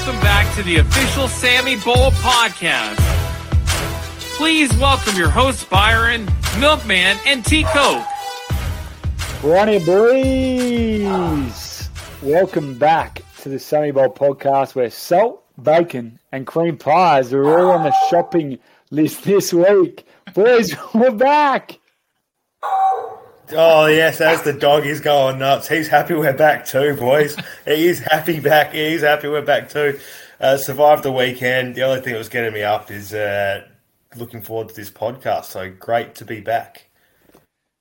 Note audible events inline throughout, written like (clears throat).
welcome back to the official Sammy Bowl podcast. Please welcome your hosts Byron, Milkman, and T Coke. Ronnie Breeze, welcome back to the Sammy Bowl podcast where salt, bacon, and cream pies are all on the shopping list this week. Boys, (laughs) we're back. Oh yes, as the dog is going nuts. He's happy we're back too, boys. he is happy back. He's happy we're back too. Uh, survived the weekend. The only thing that was getting me up is uh, looking forward to this podcast. So great to be back.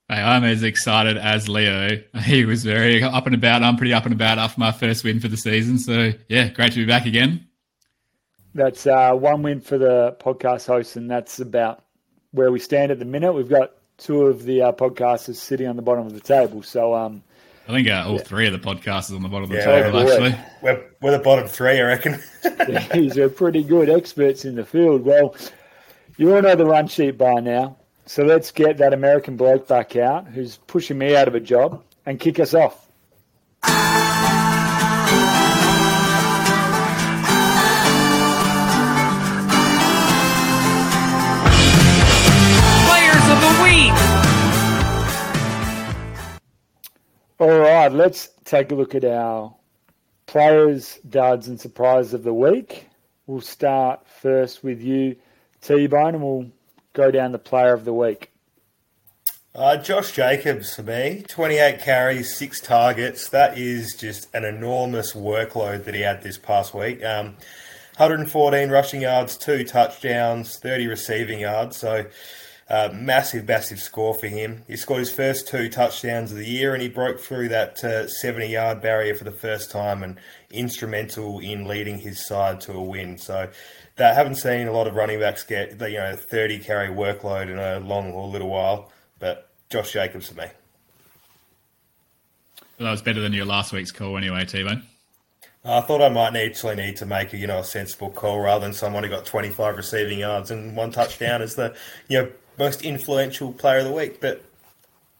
Hey, I'm as excited as Leo. He was very up and about. I'm pretty up and about after my first win for the season. So yeah, great to be back again. That's uh, one win for the podcast host, and that's about where we stand at the minute. We've got two of the uh, podcasters sitting on the bottom of the table. So um, I think uh, all yeah. three of the podcasts podcasters on the bottom of the yeah, table, actually. We're, we're the bottom three, I reckon. (laughs) These are pretty good experts in the field. Well, you all know the run sheet by now. So let's get that American bloke back out who's pushing me out of a job and kick us off. All right, let's take a look at our players, duds, and surprises of the week. We'll start first with you, T Bone, and we'll go down the player of the week. Uh, Josh Jacobs for me, 28 carries, six targets. That is just an enormous workload that he had this past week. Um, 114 rushing yards, two touchdowns, 30 receiving yards. So uh, massive, massive score for him. He scored his first two touchdowns of the year, and he broke through that uh, 70-yard barrier for the first time, and instrumental in leading his side to a win. So, that haven't seen a lot of running backs get the you know 30 carry workload in a long or little while. But Josh Jacobs for me. Well, that was better than your last week's call, anyway, T-Bone. I thought I might actually need to make a you know a sensible call rather than someone who got 25 receiving yards and one touchdown as the you know most influential player of the week. But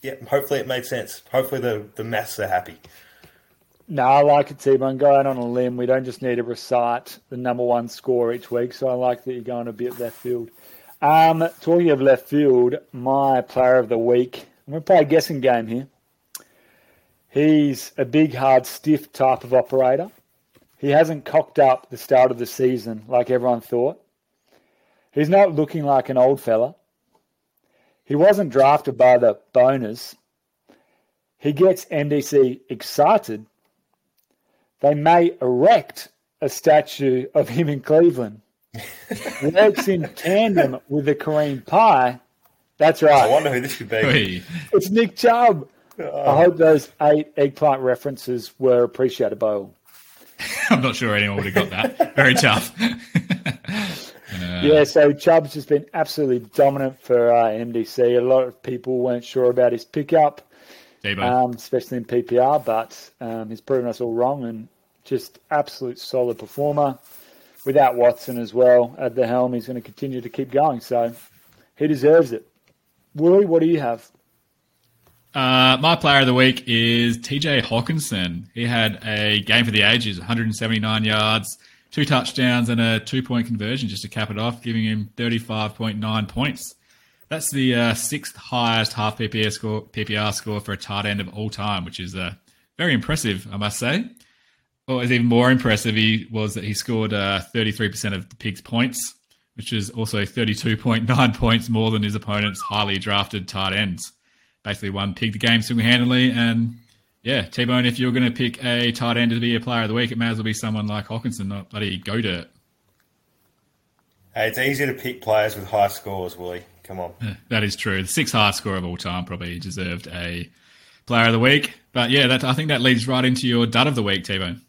yeah, hopefully it made sense. Hopefully the the maths are happy. No, I like it, T-Bone. Going on a limb. We don't just need to recite the number one score each week. So I like that you're going a bit left field. Um, talking of left field, my player of the week. I'm going to play a guessing game here. He's a big, hard, stiff type of operator. He hasn't cocked up the start of the season like everyone thought. He's not looking like an old fella. He wasn't drafted by the bonus. He gets MDC excited. They may erect a statue of him in Cleveland. (laughs) Works in tandem with the Kareem Pie. That's right. I wonder who this could be. It's Nick Chubb. Oh. I hope those eight eggplant references were appreciated by all. (laughs) I'm not sure anyone would have got that. Very tough. (laughs) Yeah, so Chubb's just been absolutely dominant for uh, MDC. A lot of people weren't sure about his pickup, um, especially in PPR, but um, he's proven us all wrong and just absolute solid performer. Without Watson as well at the helm, he's going to continue to keep going. So he deserves it. Willie, what do you have? Uh, my player of the week is TJ Hockenson. He had a game for the ages, 179 yards, two touchdowns and a two point conversion just to cap it off, giving him 35.9 points. That's the uh, sixth highest half PPR score, PPR score for a tight end of all time, which is uh, very impressive, I must say. What was even more impressive he was that he scored uh, 33% of the Pigs' points, which is also 32.9 (laughs) points more than his opponent's highly drafted tight ends. Basically, won Pig the game single handedly and yeah, T Bone, if you're going to pick a tight end to be a player of the week, it may as well be someone like Hockenson, not bloody Goedert. Hey, it's easy to pick players with high scores, Willie. Come on. That is true. The sixth highest score of all time probably deserved a player of the week. But yeah, that, I think that leads right into your dud of the week, T Bone.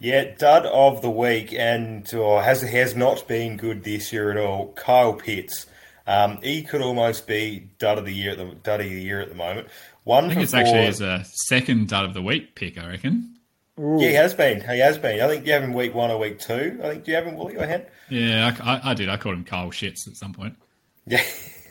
Yeah, dud of the week, and oh, has has not been good this year at all. Kyle Pitts. Um, he could almost be dud of the year at the dud of the year at the moment. One I think it's four. actually his uh, second dud of the week pick, I reckon. Ooh. Yeah, he has been. He has been. I think you have him week one or week two. I think do you have him Willie or? Yeah, I, I, I, did. I called him Kyle Shits at some point. Yeah,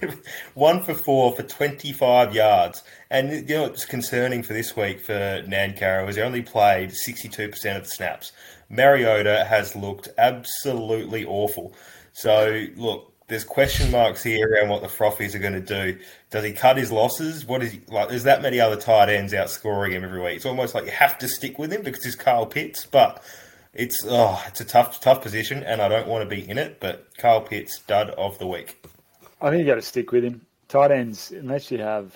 (laughs) one for four for twenty five yards. And you know what's concerning for this week for Nancarrow was he only played sixty two percent of the snaps. Mariota has looked absolutely awful. So, look, there's question marks here around what the Frothies are going to do. Does he cut his losses? What is he, like? There's that many other tight ends outscoring him every week. It's almost like you have to stick with him because he's Kyle Pitts. But it's oh, it's a tough, tough position, and I don't want to be in it. But Kyle Pitts, dud of the week. I think you got to stick with him. Tight ends, unless you have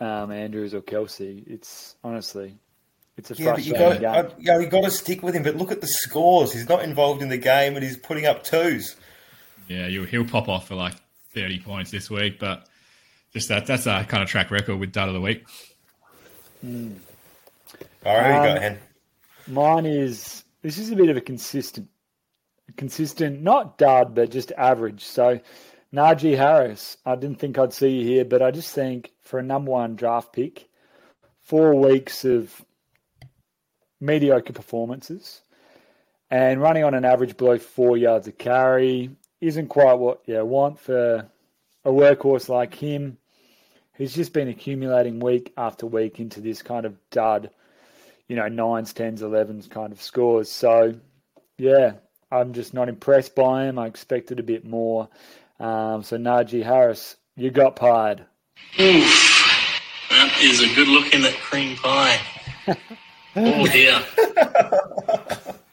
um, Andrews or Kelsey, it's honestly it's a Yeah, but you frustrating got, game. uh, yeah, you got to stick with him. But look at the scores. He's not involved in the game, and he's putting up twos. Yeah, you, he'll pop off for like 30 points this week, but just that that's a kind of track record with dud of the week. All right, you Um, go, Hen. Mine is this is a bit of a consistent, consistent, not dud, but just average. So, Najee Harris, I didn't think I'd see you here, but I just think for a number one draft pick, four weeks of mediocre performances and running on an average below four yards a carry isn't quite what you want for a workhorse like him. He's just been accumulating week after week into this kind of dud you know, nines, tens, elevens kind of scores. So, yeah, I'm just not impressed by him. I expected a bit more. Um, so, Najee Harris, you got pied. Oof, that is a good look in that cream pie. (laughs) oh dear. (laughs)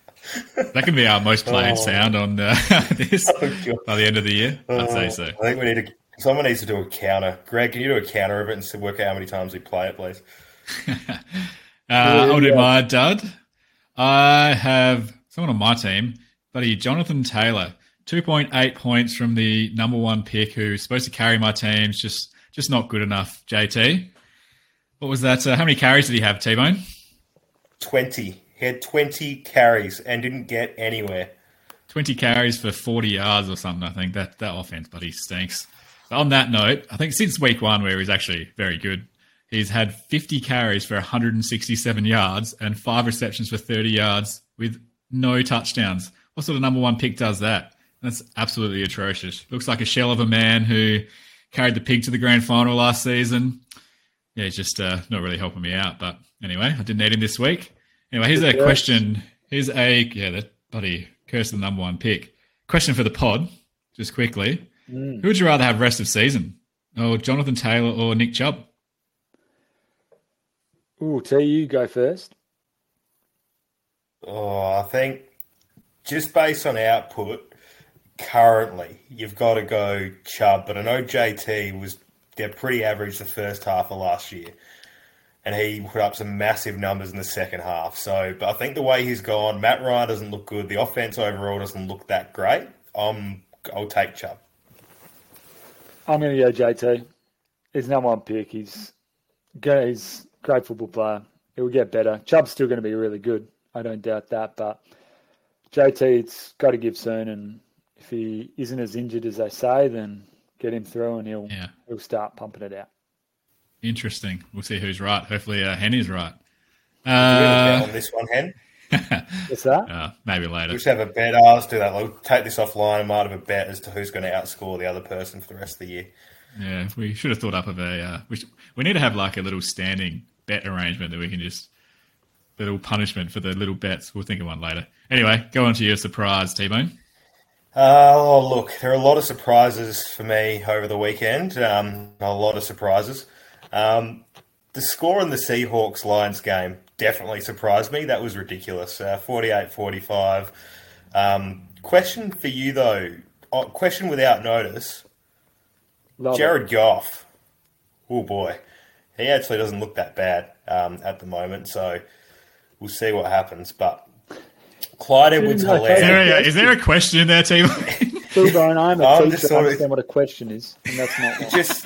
That can be our most played sound on uh, (laughs) this Oh, by the end of the year. I'd say so. I think we need to. Someone needs to do a counter. Greg, can you do a counter of it and work out how many times we play it, please? (laughs) Uh, I'll do my dud. I have someone on my team, buddy Jonathan Taylor, two point eight points from the number one pick, who's supposed to carry my teams. Just, just not good enough. JT, what was that? Uh, how many carries did he have? T Bone, Twenty. He had twenty carries and didn't get anywhere. twenty carries for forty yards or something. I think that that offense, buddy, stinks. But on that note, I think since week one, where he's actually very good, he's had 50 carries for 167 yards and five receptions for 30 yards with no touchdowns. What sort of number one pick does that? That's absolutely atrocious. Looks like a shell of a man who carried the pig to the grand final last season. Yeah, he's just uh, not really helping me out. But anyway, I didn't need him this week. Anyway, here's a Good question. Here's a, yeah, that buddy, curse the number one pick. Question for the pod, just quickly. Hmm. Who would you rather have rest of season? Oh, Jonathan Taylor or Nick Chubb? Ooh, T, you go first. Oh, I think just based on output, currently you've got to go Chubb. But I know JT was they're pretty average the first half of last year, and he put up some massive numbers in the second half. So, but I think the way he's gone, Matt Ryan doesn't look good. The offense overall doesn't look that great. Um, I'll take Chubb. I'm going to go JT. He's number one pick. He's he's a great football player. It will get better. Chubb's still going to be really good. I don't doubt that. But JT, it's got to give soon. And if he isn't as injured as they say, then get him through and he'll Yeah. he'll start pumping it out. Interesting. We'll see who's right. Hopefully, uh, Henny's right. Do you have a bet Uh, on this one, Hen? (laughs) What's that? uh, maybe later. We should have a bet. Oh, let's do that. We'll take this offline. I might have a bet as to who's going to outscore the other person for the rest of the year. Yeah, we should have thought up of a. Uh, we, should, we need to have like a little standing bet arrangement that we can just little punishment for the little bets. We'll think of one later. Anyway, go on to your surprise, T Bone. Uh, oh, look, there are a lot of surprises for me over the weekend. Um, a lot of surprises. Um, the score in the Seahawks Lions game definitely surprised me. That was ridiculous. Uh, 48 45. Um, question for you, though. Oh, question without notice. Love it. Jared Goff. Oh, boy. He actually doesn't look that bad um, at the moment. So we'll see what happens. But Clyde Edwards no, Is there, Helaire. a, is there a question in there, team? Bone? T-Bone, I'm a I'm teacher. just I sort understand what a question is, and that's not (laughs) just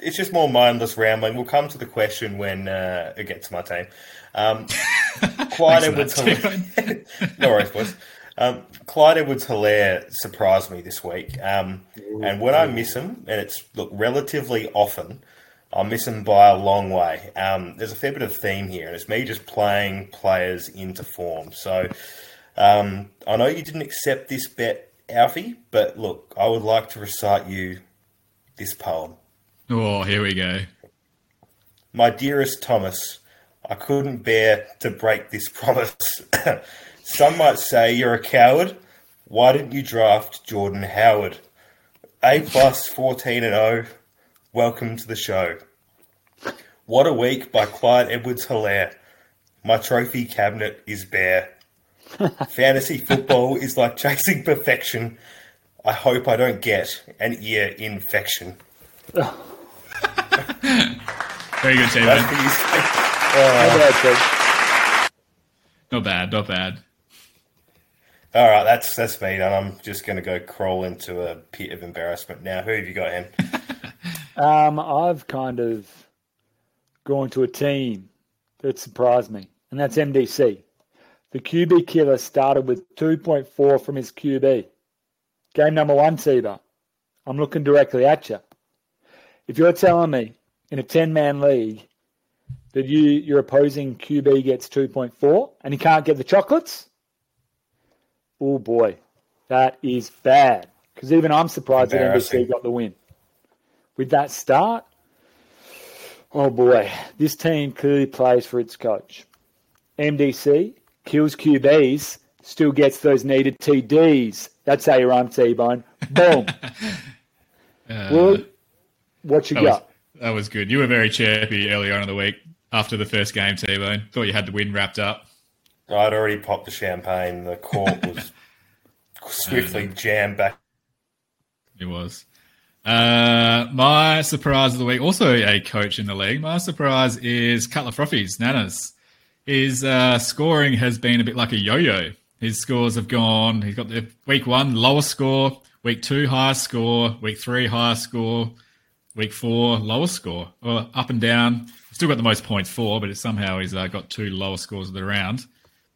it's just more mindless rambling. We'll come to the question when uh, it gets to my team. Um, (laughs) Clyde Edwards Thanks for that, Helaire. (laughs) no worries, boys. Um, Clyde Edwards Helaire surprised me this week. Um, and when I miss him, and it's look relatively often, I miss him by a long way. Um, there's a fair bit of theme here, and it's me just playing players into form. So um, I know you didn't accept this bet, Alfie, but look, I would like to recite you this poem. Oh, here we go. My dearest Thomas, I couldn't bear to break this (laughs) promise. Some might say you're a coward. Why didn't you draft Jordan Howard? A plus 14 and 0. Welcome to the show. What a week by Clyde Edwards Helaire. My trophy cabinet is bare. (laughs) Fantasy football is like chasing perfection. I hope I don't get an ear infection. (laughs) Very good, team. That's for you. How about that, Not bad, not bad. All right, that's that's me, and I'm just going to go crawl into a pit of embarrassment now. Who have you got, Hen? (laughs) Um, I've kind of gone to a team that surprised me, and that's MDC. The QB killer started with 2.4 from his QB. Game number one, Seba. I'm looking directly at you. If you're telling me in a 10 man league that you your opposing QB gets 2.4 and he can't get the chocolates, oh boy, that is bad. Because even I'm surprised that. MDC got the win. With that start, oh boy, this team clearly plays for its coach. MDC kills QBs, still gets those needed TDs. That's how you run T-Bone. Boom. (laughs) Uh, Well, what you that, was, got? that was good. You were very chirpy early on in the week after the first game, T Bone. Thought you had the win wrapped up. I'd already popped the champagne. The court (laughs) was swiftly jammed back. It was. Uh, my surprise of the week, also a coach in the league. My surprise is Cutler Frothies, Nanas. His uh, scoring has been a bit like a yo-yo. His scores have gone. He's got the week one lowest score, week two highest score, week three highest score, week four lowest score, or up and down. Still got the most points for, but it somehow he's uh, got two lowest scores of the round.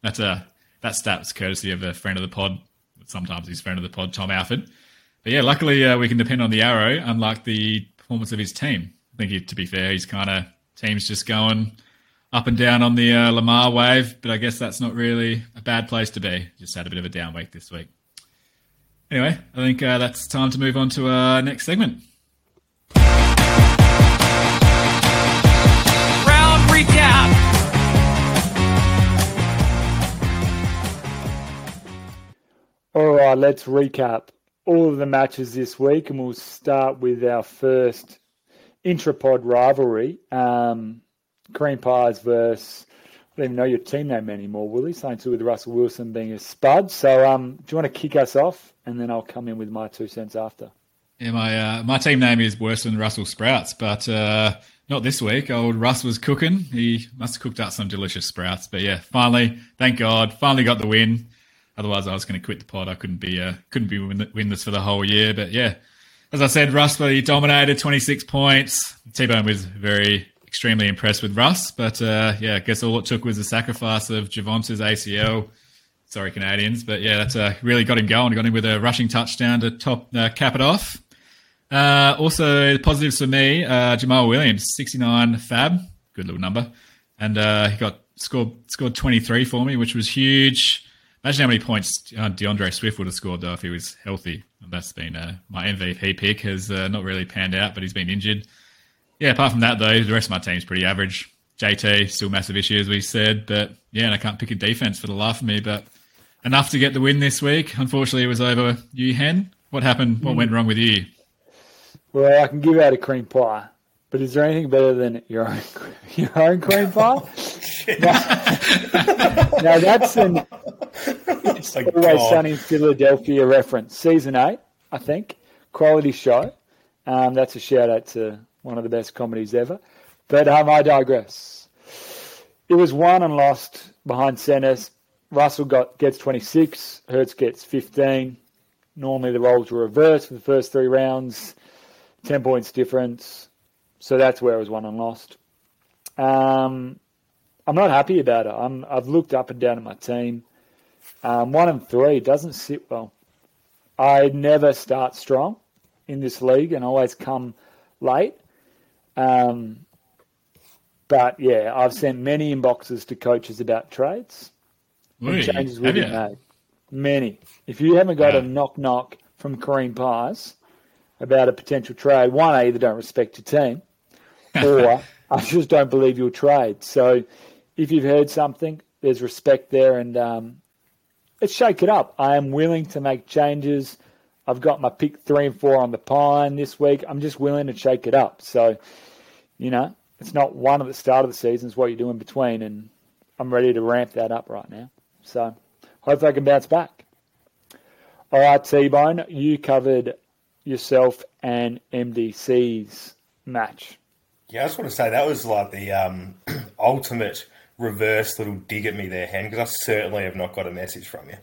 That's a that stat's courtesy of a friend of the pod. Sometimes he's friend of the pod, Tom Alford. But yeah, luckily uh, we can depend on the arrow, unlike the performance of his team. I think, he, to be fair, he's kind of team's just going up and down on the uh, Lamar wave. But I guess that's not really a bad place to be. Just had a bit of a down week this week. Anyway, I think uh, that's time to move on to our next segment. Recap. All right, let's recap all of the matches this week, and we'll start with our first intrapod rivalry. Um, Cream Pies versus, I don't even know your team name anymore, Willie. Something to do with Russell Wilson being a spud. So, um, do you want to kick us off, and then I'll come in with my two cents after. Yeah, my uh, my team name is worse than Russell Sprouts, but uh, not this week. Old Russ was cooking. He must have cooked up some delicious sprouts. But yeah, finally, thank God, finally got the win. Otherwise, I was going to quit the pod. I couldn't be uh, couldn't be win- winless for the whole year. But yeah, as I said, Russ he dominated, twenty six points. T Bone was very extremely impressed with Russ, but uh, yeah, I guess all it took was the sacrifice of Javonte's ACL. Sorry, Canadians, but yeah, that's uh, really got him going. Got him with a rushing touchdown to top uh, cap it off. Uh, also, positives for me, uh, Jamaal Williams, 69 fab, good little number. And uh, he got scored scored 23 for me, which was huge. Imagine how many points uh, DeAndre Swift would have scored, though, if he was healthy. That's been uh, my MVP pick, has uh, not really panned out, but he's been injured. Yeah, apart from that, though, the rest of my team's pretty average. JT, still massive issue, as we said. But yeah, and I can't pick a defense for the life of me. But enough to get the win this week. Unfortunately, it was over you, Hen. What happened? What went wrong with you? Well, I can give out a cream pie, but is there anything better than your own, (laughs) your own cream pie? (laughs) now, that's an it's My always God. sunny in Philadelphia reference. Season eight, I think. Quality show. Um, that's a shout out to one of the best comedies ever. But um, I digress. It was won and lost behind centers. Russell got gets 26. Hurts gets 15. Normally the roles were reversed for the first three rounds. 10 points difference. So that's where I was won and lost. Um, I'm not happy about it. I'm, I've looked up and down at my team. Um, one and three doesn't sit well. I never start strong in this league and always come late. Um, but yeah, I've sent many inboxes to coaches about trades and changes have made. Many. If you haven't got Yeah. a knock knock from Kareem Pies about a potential trade, one, I either don't respect your team or (laughs) I just don't believe you'll trade. So if you've heard something, there's respect there and um, let's shake it up. I am willing to make changes. I've got my pick three and four on the pine this week. I'm just willing to shake it up. So, you know, it's not one at the start of the season, it's what you do in between. And I'm ready to ramp that up right now. So, hopefully I can bounce back. All right, T Bone, you covered yourself and MDC's match. Yeah, I just want to say that was like the um, (clears throat) ultimate reverse little dig at me there, Hen, because I certainly have not got a message from you.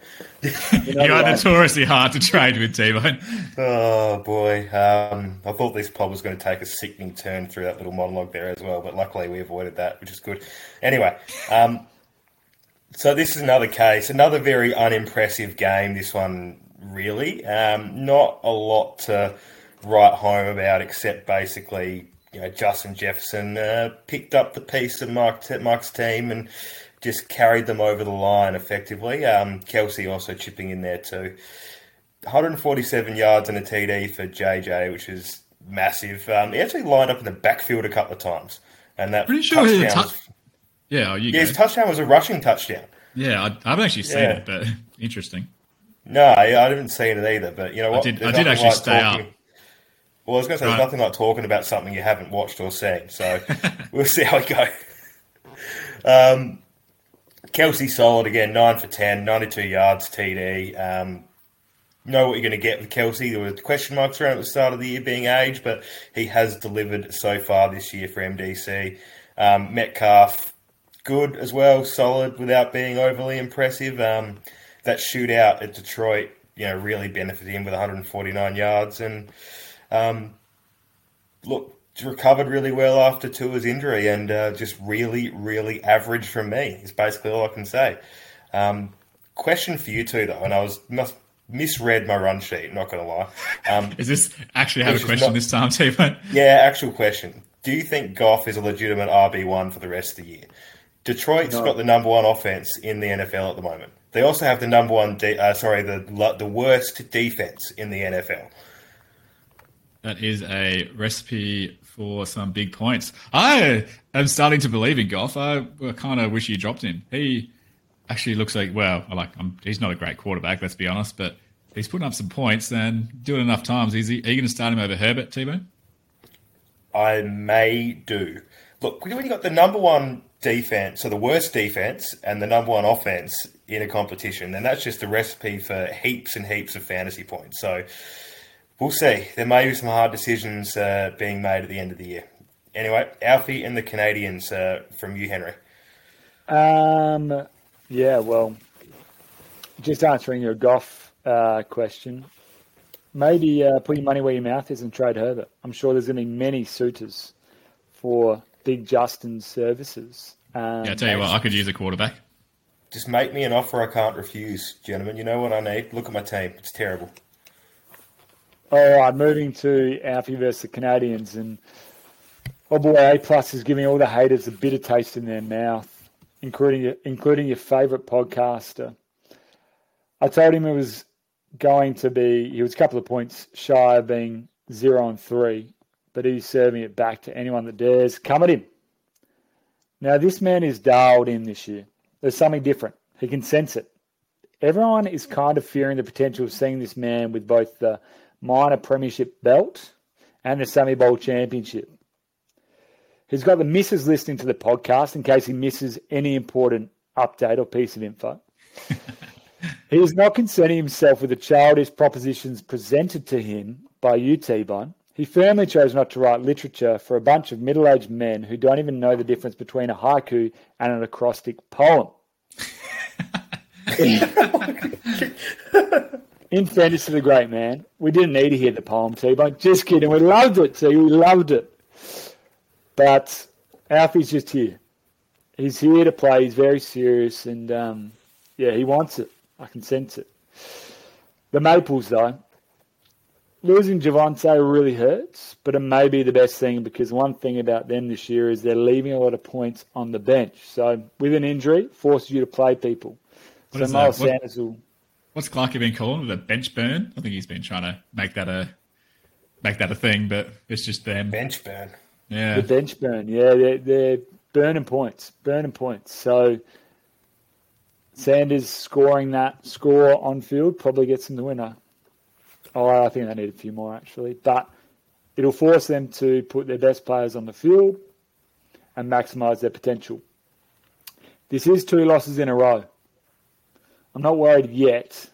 You (laughs) know You are notoriously hard to trade with, T-Bone. Oh boy, um, I thought this pod was going to take a sickening turn through that little monologue there as well, but luckily we avoided that, which is good. Anyway, um, so this is another case, another very unimpressive game. This one really, um, not a lot to write home about, except basically, you know, Justin Jefferson uh, picked up the piece of Mark Mark's team and just carried them over the line effectively. Um, Kelsey also chipping in there too. 147 yards and a TD for JJ, which is massive. Um, he actually lined up in the backfield a couple of times, and that Pretty sure he had was- Yeah, you yeah, go. his touchdown was a rushing touchdown. Yeah, I, I haven't actually seen Yeah. it, but (laughs) interesting. No, I, I didn't see it either. But you know what? did- I did actually stay talking- up. Well, I was going to say, Right. there's nothing like talking about something you haven't watched or seen. So (laughs) we'll see how it goes. Um, Kelsey solid again, 9 for 10, 92 yards TD. Um, know what you're going to get with Kelsey. There were question marks around at the start of the year being age, but he has delivered so far this year for MDC. Um, Metcalf, good as well, solid without being overly impressive. Um, that shootout at Detroit, you know, really benefited him with 149 yards and um, look recovered really well after Tua's injury and uh, just really, really average from me. Is basically all I can say. Um, question for you two though, and I was must misread my run sheet. Not going to lie. Um, (laughs) Is this actually have a question not- this time, T-Bone? yeah, actual question. Do you think Goff is a legitimate RB one for the rest of the year? Detroit's No. got the number one offense in the NFL at the moment. They also have the number one, de- uh, sorry, the the worst defense in the NFL. That is a recipe for some big points. I am starting to believe in Goff. I kind of wish he dropped him. He actually looks like well, like I'm, he's not a great quarterback, let's be honest, but he's putting up some points and doing it enough times. Is he, are you going to start him over Herbert, T-Bone? I may do. Look, when you got the number one defense, so the worst defense, and the number one offense in a competition, then that's just a recipe for heaps and heaps of fantasy points. So we'll see. There may be some hard decisions uh, being made at the end of the year. Anyway, Alfie and the Canadians uh, from you, Henry. Um, yeah, well, just answering your Goff uh, question, maybe uh, put your money where your mouth is and trade Herbert. I'm sure there's going to be many suitors for Big Justin's services. Um, Yeah, I tell you what, I could use a quarterback. Just make me an offer I can't refuse, gentlemen. You know what I need? Look at my team. It's terrible. All right, moving to Alfie versus the Canadians, and oh boy, A plus is giving all the haters a bitter taste in their mouth, including your, including your favourite podcaster. I told him it was going to be he was a couple of points shy of being zero and three, but he's serving it back to anyone that dares come at him. Now this man is dialed in this year. There's something different. He can sense it. Everyone is kind of fearing the potential of seeing this man with both the minor premiership belt and the Sammy Bowl championship. He's got the misses listening to the podcast in case he misses any important update or piece of info. (laughs) he is not concerning himself with the childish propositions presented to him by you, T-Bone. He firmly chose not to write literature for a bunch of middle-aged men who don't even know the difference between a haiku and an acrostic poem. (laughs) In fairness to the great man, we didn't need to hear the poem, T-Bone. Just kidding. We loved it, T. We loved it. But Alfie's just here. He's here to play. He's very serious, and um, yeah, he wants it. I can sense it. The Maples, though, losing Javonte really hurts, but it may be the best thing because one thing about them this year is they're leaving a lot of points on the bench. So with an injury, forces you to play people. What so is Miles that? What- Sanders will. What's Clarky been calling it? A bench burn? I think he's been trying to make that a make that a thing, but it's just them. Bench burn. Yeah. The bench burn, yeah, they're, they're burning points, burning points. So Sanders scoring that score on field probably gets them the winner. Oh, I think they need a few more actually, but it'll force them to put their best players on the field and maximise their potential. This is two losses in a row. I'm not worried yet,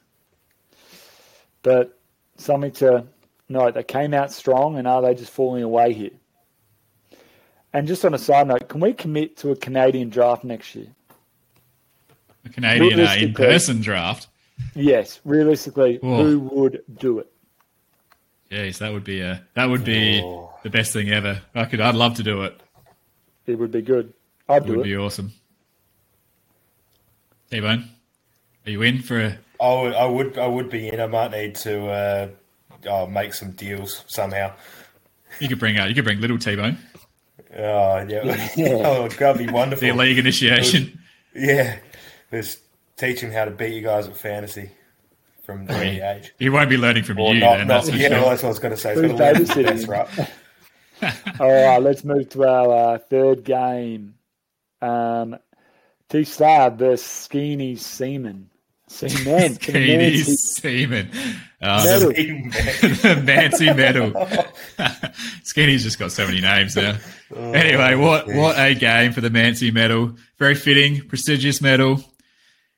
but something to note. They came out strong, and are they just falling away here? And just on a side note, can we commit to a Canadian draft next year? A Canadian uh, in-person draft. Yes, realistically, Whoa. who would do it? Yes, that would be a that would be oh. the best thing ever. I could, I'd love to do it. It would be good. I'd it do would it. Would be awesome. T Bone, are you in for a? I would, I would, I would be in. I might need to uh, oh, make some deals somehow. You could bring out. You could bring little T Bone. Oh yeah, (laughs) (laughs) oh, that'd be wonderful. the league initiation. yeah, just teach him how to beat you guys at fantasy from the early age. He won't be learning from or you. Not, then, not, yeah, sure. well, that's what I was going to say. He's babysitting. right. (laughs) All right, let's move to our uh, third game. Um, T Slab versus Skeeny Seaman. (laughs) Seaman. Skeeny Seaman. Uh, the, the Mancy medal. Skeeny's just got so many names now. Oh, anyway, what, what a game for the Mancy medal. Very fitting, prestigious medal.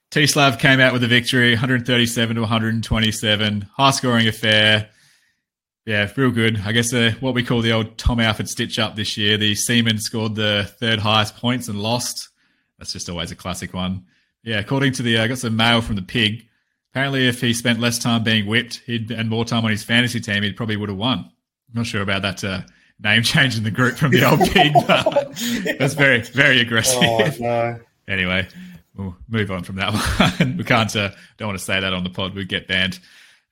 T Slav came out with a victory, 137 to 127. High scoring affair. Yeah, real good. I guess uh, what we call the old Tom Alford stitch up this year. The Seaman scored the third highest points and lost. That's just always a classic one. Yeah, according to the, I uh, got some mail from the pig. Apparently, if he spent less time being whipped he'd, and more time on his fantasy team, he probably would have won. I'm not sure about that uh, name (laughs) change in the group from the old pig, but (laughs) that's very, very aggressive. Oh, no. Anyway, we'll move on from that (laughs) one. we can't, uh, don't want to say that on the pod. We get banned.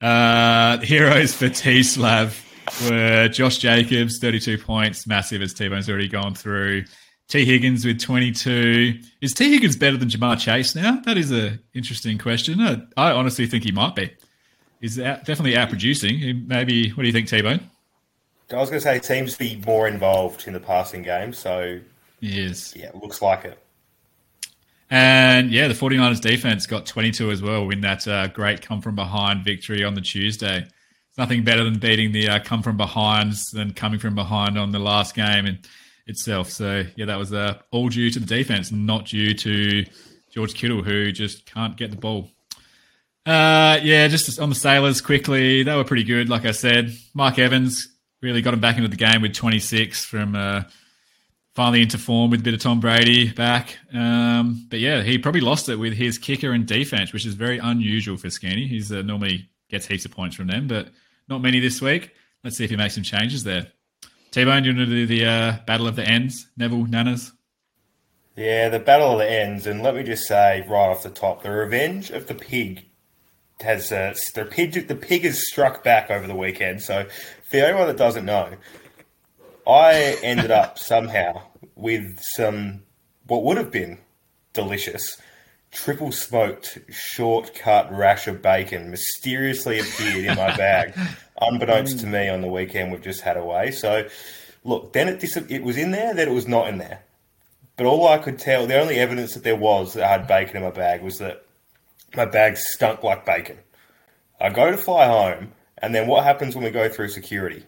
Uh, heroes for T Slav were Josh Jacobs, 32 points, massive as T Bone's already gone through. T Higgins with 22. Is T Higgins better than Ja'Marr Chase now? That is an interesting question. I, I, honestly think he might be. He's out, definitely out producing. Maybe, what do you think, T Bone? I was going to say, seems to be more involved in the passing game. So, he is. Yeah, it looks like it. And yeah, the 49ers defense got 22 as well in that uh, great come from behind victory on the Tuesday. It's nothing better than beating the uh, come from behinds than coming from behind on the last game in itself. So yeah, that was uh, all due to the defense, not due to George Kittle, who just can't get the ball. Uh, yeah, just on the Sailors quickly, they were pretty good. Like I said, Mike Evans really got him back into the game with 26 from uh, finally into form with a bit of Tom Brady back. Um, but yeah, he probably lost it with his kicker and defense, which is very unusual for Skinny. He's uh, normally gets heaps of points from them, but not many this week. Let's see if he makes some changes there. T Bone, you want to do the uh, battle of the ends? Neville Nanas. Yeah, the battle of the ends, and let me just say right off the top, the revenge of the pig has uh, the pig. The pig has struck back over the weekend. So, for anyone that doesn't know, I ended up somehow with some what would have been delicious triple smoked shortcut rash of bacon mysteriously appeared in my bag, (laughs) unbeknownst to mm. me on the weekend we've just had away. So, look, then it, dis- it was in there, then it was not in there. But all I could tell, the only evidence that there was that I had bacon in my bag was that my bag stunk like bacon. I go to fly home, and then what happens when we go through security?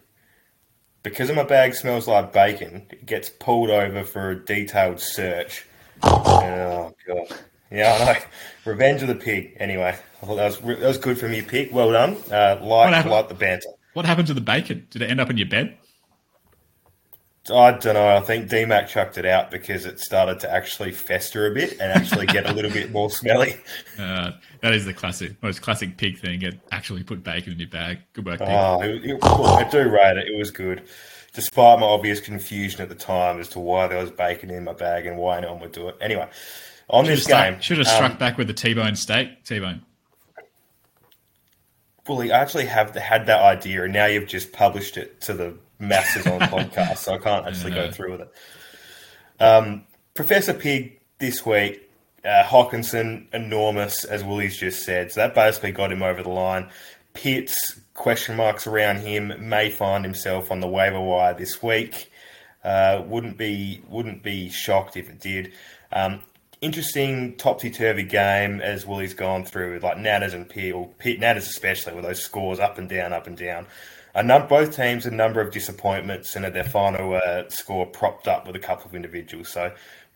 Because my bag smells like bacon, it gets pulled over for a detailed search. Oh god, yeah, I know. (laughs) Revenge of the pig. Anyway, I thought that was that was good from you, pig. Well done. Uh, like like the banter. What happened to the bacon? Did it end up in your bed? I don't know. I think DMAC chucked it out because it started to actually fester a bit and actually get a little bit more smelly. (laughs) Uh, that is the classic, most classic pig thing. Get actually put bacon in your bag. Good work, pig. Oh, it, it, I do rate it. It was good, despite my obvious confusion at the time as to why there was bacon in my bag and why no one would do it. Anyway, on should this game, should have struck um, back with the T-bone steak. T-bone. Well, I actually have had that idea, and now you've just published it to the masses on (laughs) podcast, so I can't actually go through with it. Um, Professor Pig this week, uh, Hockenson, enormous, as Willie's just said. So that basically got him over the line. Pitts, question marks around him, may find himself on the waiver wire this week. Uh, wouldn't be wouldn't be shocked if it did. Um, interesting topsy turvy game as Willie's gone through with like Natters and Peel, Natters especially, with those scores up and down, up and down. A num- both teams a number of disappointments and at their final uh, score propped up with a couple of individuals. So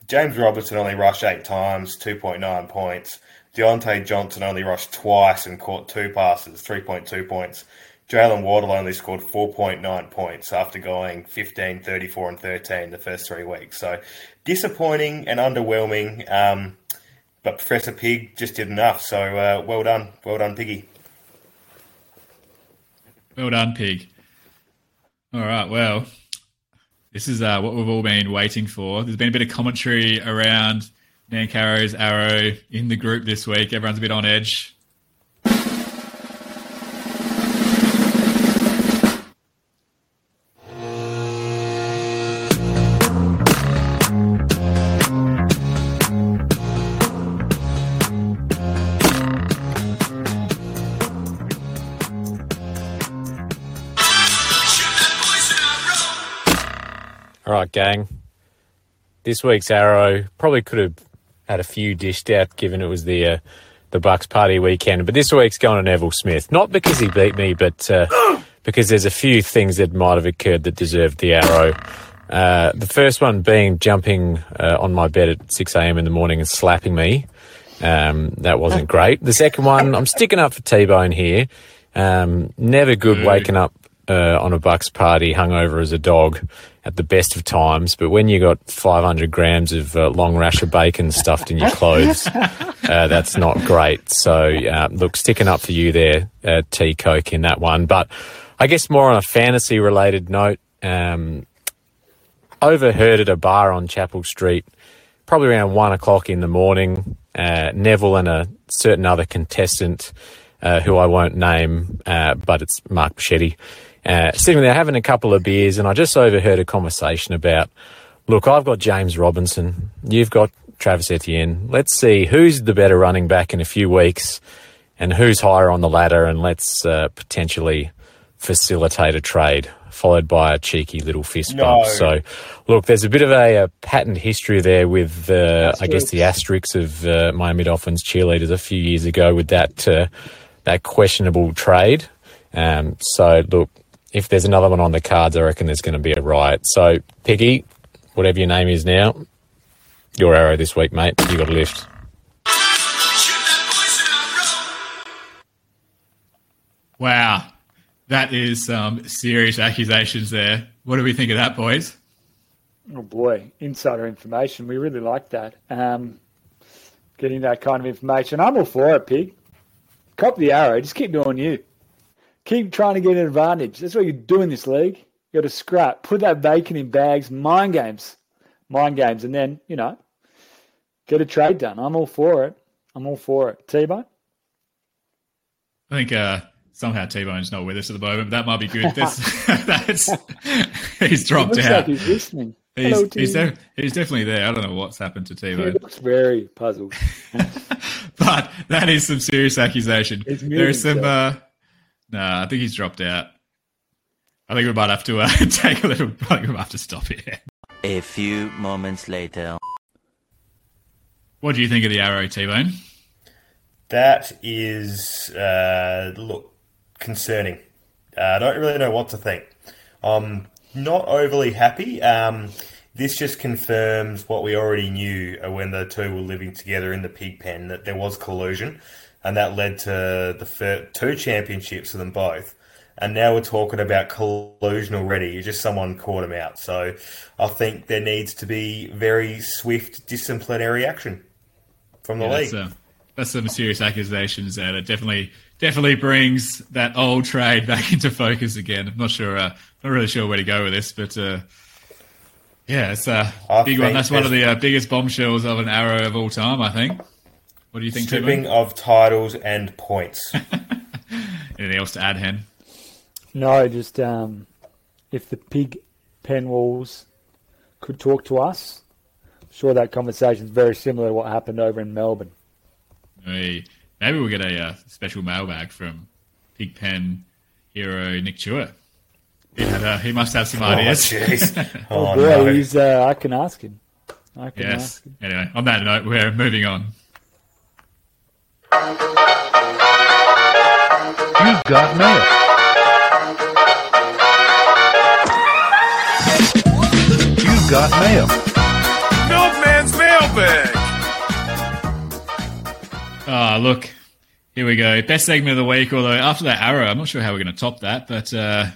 James Robinson only rushed eight times, 2.9 points. Diontae Johnson only rushed twice and caught two passes, 3.2 points. Jaylen Waddle only scored 4.9 points after going 15, 34, and 13 the first three weeks. So disappointing and underwhelming. Um, but Professor Pig just did enough. So uh, well done. Well done, Piggy. Well done, Pig. All right. Well, this is uh, what we've all been waiting for. There's been a bit of commentary around Nancarrow's arrow in the group this week. Everyone's a bit on edge. Right, gang. This week's arrow probably could have had a few dished out, given it was the uh, the Bucks party weekend. But this week's going to Neville Smith, not because he beat me, but uh, (gasps) because there's a few things that might have occurred that deserved the arrow. Uh, the first one being jumping uh, on my bed at 6 a.m. in the morning and slapping me. Um, that wasn't great. The second one, I'm sticking up for T Bone here. Um, never good waking up uh, on a Bucks party hungover as a dog at the best of times, but when you got 500 grams of uh, long rasher bacon stuffed in your clothes, (laughs) uh, that's not great. So, uh, look, sticking up for you there, uh, T Coke, in that one. But I guess more on a fantasy related note, um, overheard at a bar on Chapel Street, probably around one o'clock in the morning. Uh, Neville and a certain other contestant, uh, who I won't name, uh, but it's Mark Bichetti, uh, sitting there having a couple of beers, and I just overheard a conversation about, look, I've got James Robinson, you've got Travis Etienne. Let's see who's the better running back in a few weeks, and who's higher on the ladder, and let's uh, potentially facilitate a trade. Followed by a cheeky little fist bump. No. So, look, there's a bit of a, a pattern history there with, uh, I guess, the asterisks of uh, Miami Dolphins cheerleaders a few years ago with that uh, that questionable trade. Um, so, look, if there's another one on the cards, I reckon there's going to be a riot. So, Piggy, whatever your name is now, your arrow this week, mate. You got a lift. Wow. That is some serious accusations there. What do we think of that, boys? Oh boy, insider information. We really like that. Um, getting that kind of information. I'm all for it, Pig. Cop the arrow. Just keep doing you. Keep trying to get an advantage. That's what you do in this league. You got to scrap. Put that bacon in bags. Mind games. Mind games. And then, you know, get a trade done. I'm all for it. I'm all for it. T-Bone? I think uh, somehow T Bone's not with us at the moment, but that might be good. (laughs) That's, (laughs) that's, he's dropped out. like he's listening. Hello, He's, he's, he's definitely there. I don't know what's happened to T He looks very puzzled. (laughs) but that is some serious accusation. He's There's some. Uh. Nah, I think he's dropped out. I think we might have to uh, (laughs) take a little. I think we might have to stop here. A few moments later. What do you think of the arrow, T Bone? That is, uh, look, concerning. Uh, I don't really know what to think. I'm not overly happy. Um, this just confirms what we already knew uh, when the two were living together in the pig pen that there was collusion, and that led to the fir- two championships for them both. And now we're talking about collusion already. It's just someone caught him out. So I think there needs to be very swift disciplinary action from the Yeah, league. that's, uh, that's some serious accusations there. it definitely definitely brings that old trade back (laughs) into focus again. I'm not sure, uh, not really sure where to go with this, but uh, yeah, it's a I big one. That's one of the uh, biggest bombshells of an arrow of all time, I think. What do you think, Stripping Tim? of titles and points. (laughs) Anything else to add, Hen? No, just um, if the pig pen walls could talk to us, I'm sure that conversation is very similar to what happened over in Melbourne. We, maybe we'll get a uh, special mailbag from Pig Pen hero Nick Chua. He, had, uh, he must have some oh, ideas. jeez. (laughs) Oh, Oh, boy, no. he's, uh, I can ask him. I can Yes. ask. Anyway, on that note, we're moving on. You've got mail. You've got mail. Milkman's mailbag. Ah, look, here we go. Best segment of the week. Although after that arrow, I'm not sure how we're going to top that, but uh,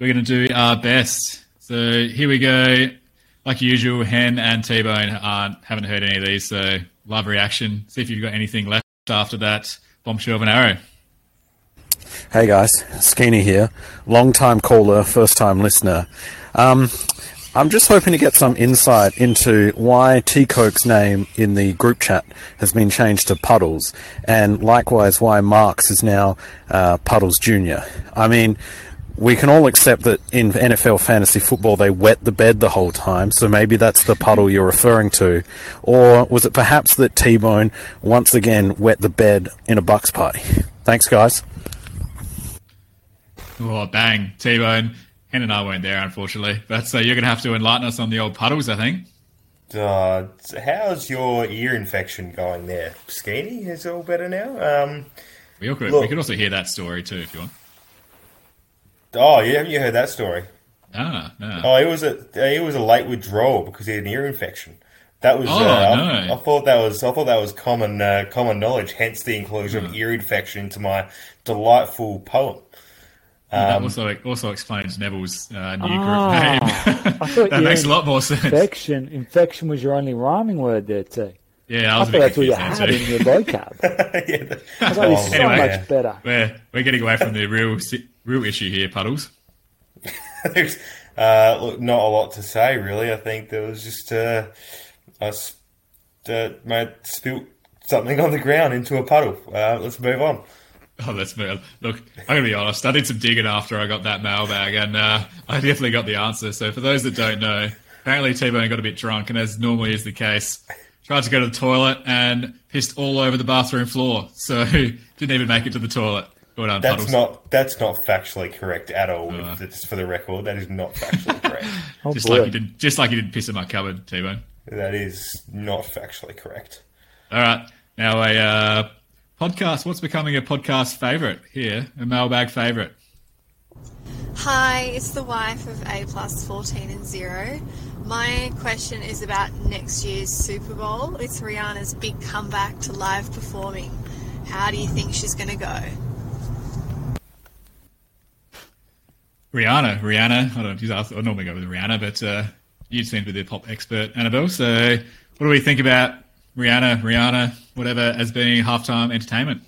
we're going to do our best. So here we go. Like usual, Hen and T Bone aren't haven't heard any of these, so live reaction. See if you've got anything left after that bombshell of an arrow. Hey guys, Skeeny here. Long time caller, first time listener. Um, I'm just hoping to get some insight into why T Coke's name in the group chat has been changed to Puddles, and likewise why Marks is now uh, Puddles Jr. I mean, we can all accept that in NFL fantasy football they wet the bed the whole time, so maybe that's the puddle you're referring to. Or was it perhaps that T Bone once again wet the bed in a Bucks party? Thanks, guys. Oh, bang, T Bone. Hen and I weren't there, unfortunately, but so you're going to have to enlighten us on the old puddles, I think. Uh, how's your ear infection going there, Skeeny? Is it all better now? Um, We could, Look. we could also hear that story too, if you want. Oh, yeah, haven't you heard that story? Ah, no. Oh, it was a it was a late withdrawal because he had an ear infection. That was. Oh, uh, no. I, I thought that was. I thought that was common uh, common knowledge. Hence the inclusion Hmm. of ear infection into my delightful poem. that Um, also also explains Neville's uh, new Ah, group name. (laughs) That you makes a lot more sense. Infection. Infection was your only rhyming word there, too. Yeah, I I was a thought bit that's what you had there in your vocab. (laughs) yeah, the- I thought this is so Anyway. much better. We're we're getting away from the real si- real issue here, puddles. There's (laughs) uh, look, not a lot to say really. I think there was just uh, I uh, mate spilt something on the ground into a puddle. Uh, let's move on. (laughs) Oh, that's me. Look, I'm gonna be honest. I did some digging after I got that mailbag, and uh, I definitely got the answer. So, for those that don't know, apparently T-Bone got a bit drunk, and as normally is the case, tried to go to the toilet and pissed all over the bathroom floor. So, (laughs) didn't even make it to the toilet. Well done, That's not that's not factually correct at all. Uh. Just for the record, that is not factually (laughs) correct. Oh, just boy. like you didn't, just like you didn't piss in my cupboard, T-Bone. That is not factually correct. All right, now a uh, podcast. What's becoming a podcast favorite here? A mailbag favorite. Hi, it's the wife of A plus 14 and 0. My question is about next year's Super Bowl. It's Rihanna's big comeback to live performing. How do you think she's going to go? Rihanna, Rihanna. I don't use I normally go with Rihanna, but uh, you seem to be the pop expert, Annabelle. So, what do we think about Rihanna, Rihanna, whatever, as being halftime entertainment?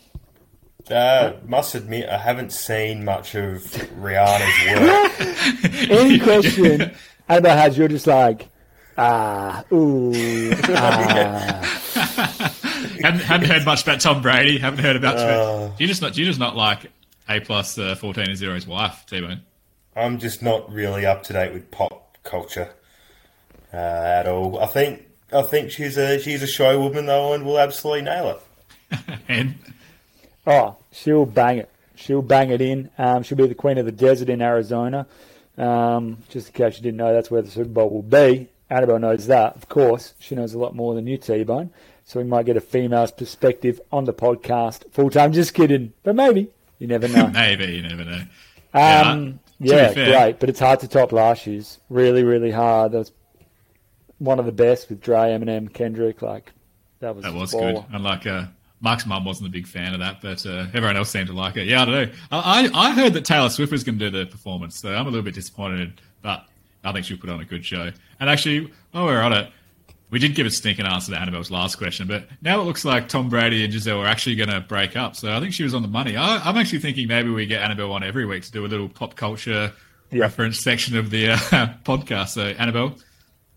Uh, must admit, I haven't seen much of Rihanna's work. (laughs) Any question Annabelle has, you're just like, ah, ooh, (laughs) ah. haven't, haven't heard much about Tom Brady. Haven't heard about. Uh. do you just not? Do you just not like A plus uh, fourteen and zero's wife, T Bone? I'm just not really up to date with pop culture uh, at all. I think I think she's a she's a show woman though, and will absolutely nail it. (laughs) And Oh, she'll bang it. She'll bang it in. Um, she'll be the queen of the desert in Arizona. Um, just in case you didn't know, that's where the Super Bowl will be. Annabelle knows that, of course. She knows a lot more than you, T-Bone. So we might get a female's perspective on the podcast full time. Just kidding, but maybe you never know. (laughs) maybe you never know. Yeah, Um, to be yeah, great, but it's hard to top last year's. Really, really hard. That was one of the best with Dre, Eminem, Kendrick. Like that was That was baller. good. Unlike uh, Mark's mum wasn't a big fan of that, but uh, everyone else seemed to like it. Yeah, I don't know. I, I I heard that Taylor Swift was going to do the performance, so I'm a little bit disappointed, but I think she'll put on a good show. And actually, while we're on it, we did give a stinking answer to Annabelle's last question, but now it looks like Tom Brady and Gisele are actually going to break up. So I think she was on the money. I, I'm actually thinking maybe we get Annabelle on every week to do a little pop culture reference section of the uh, (laughs) podcast. So Annabelle,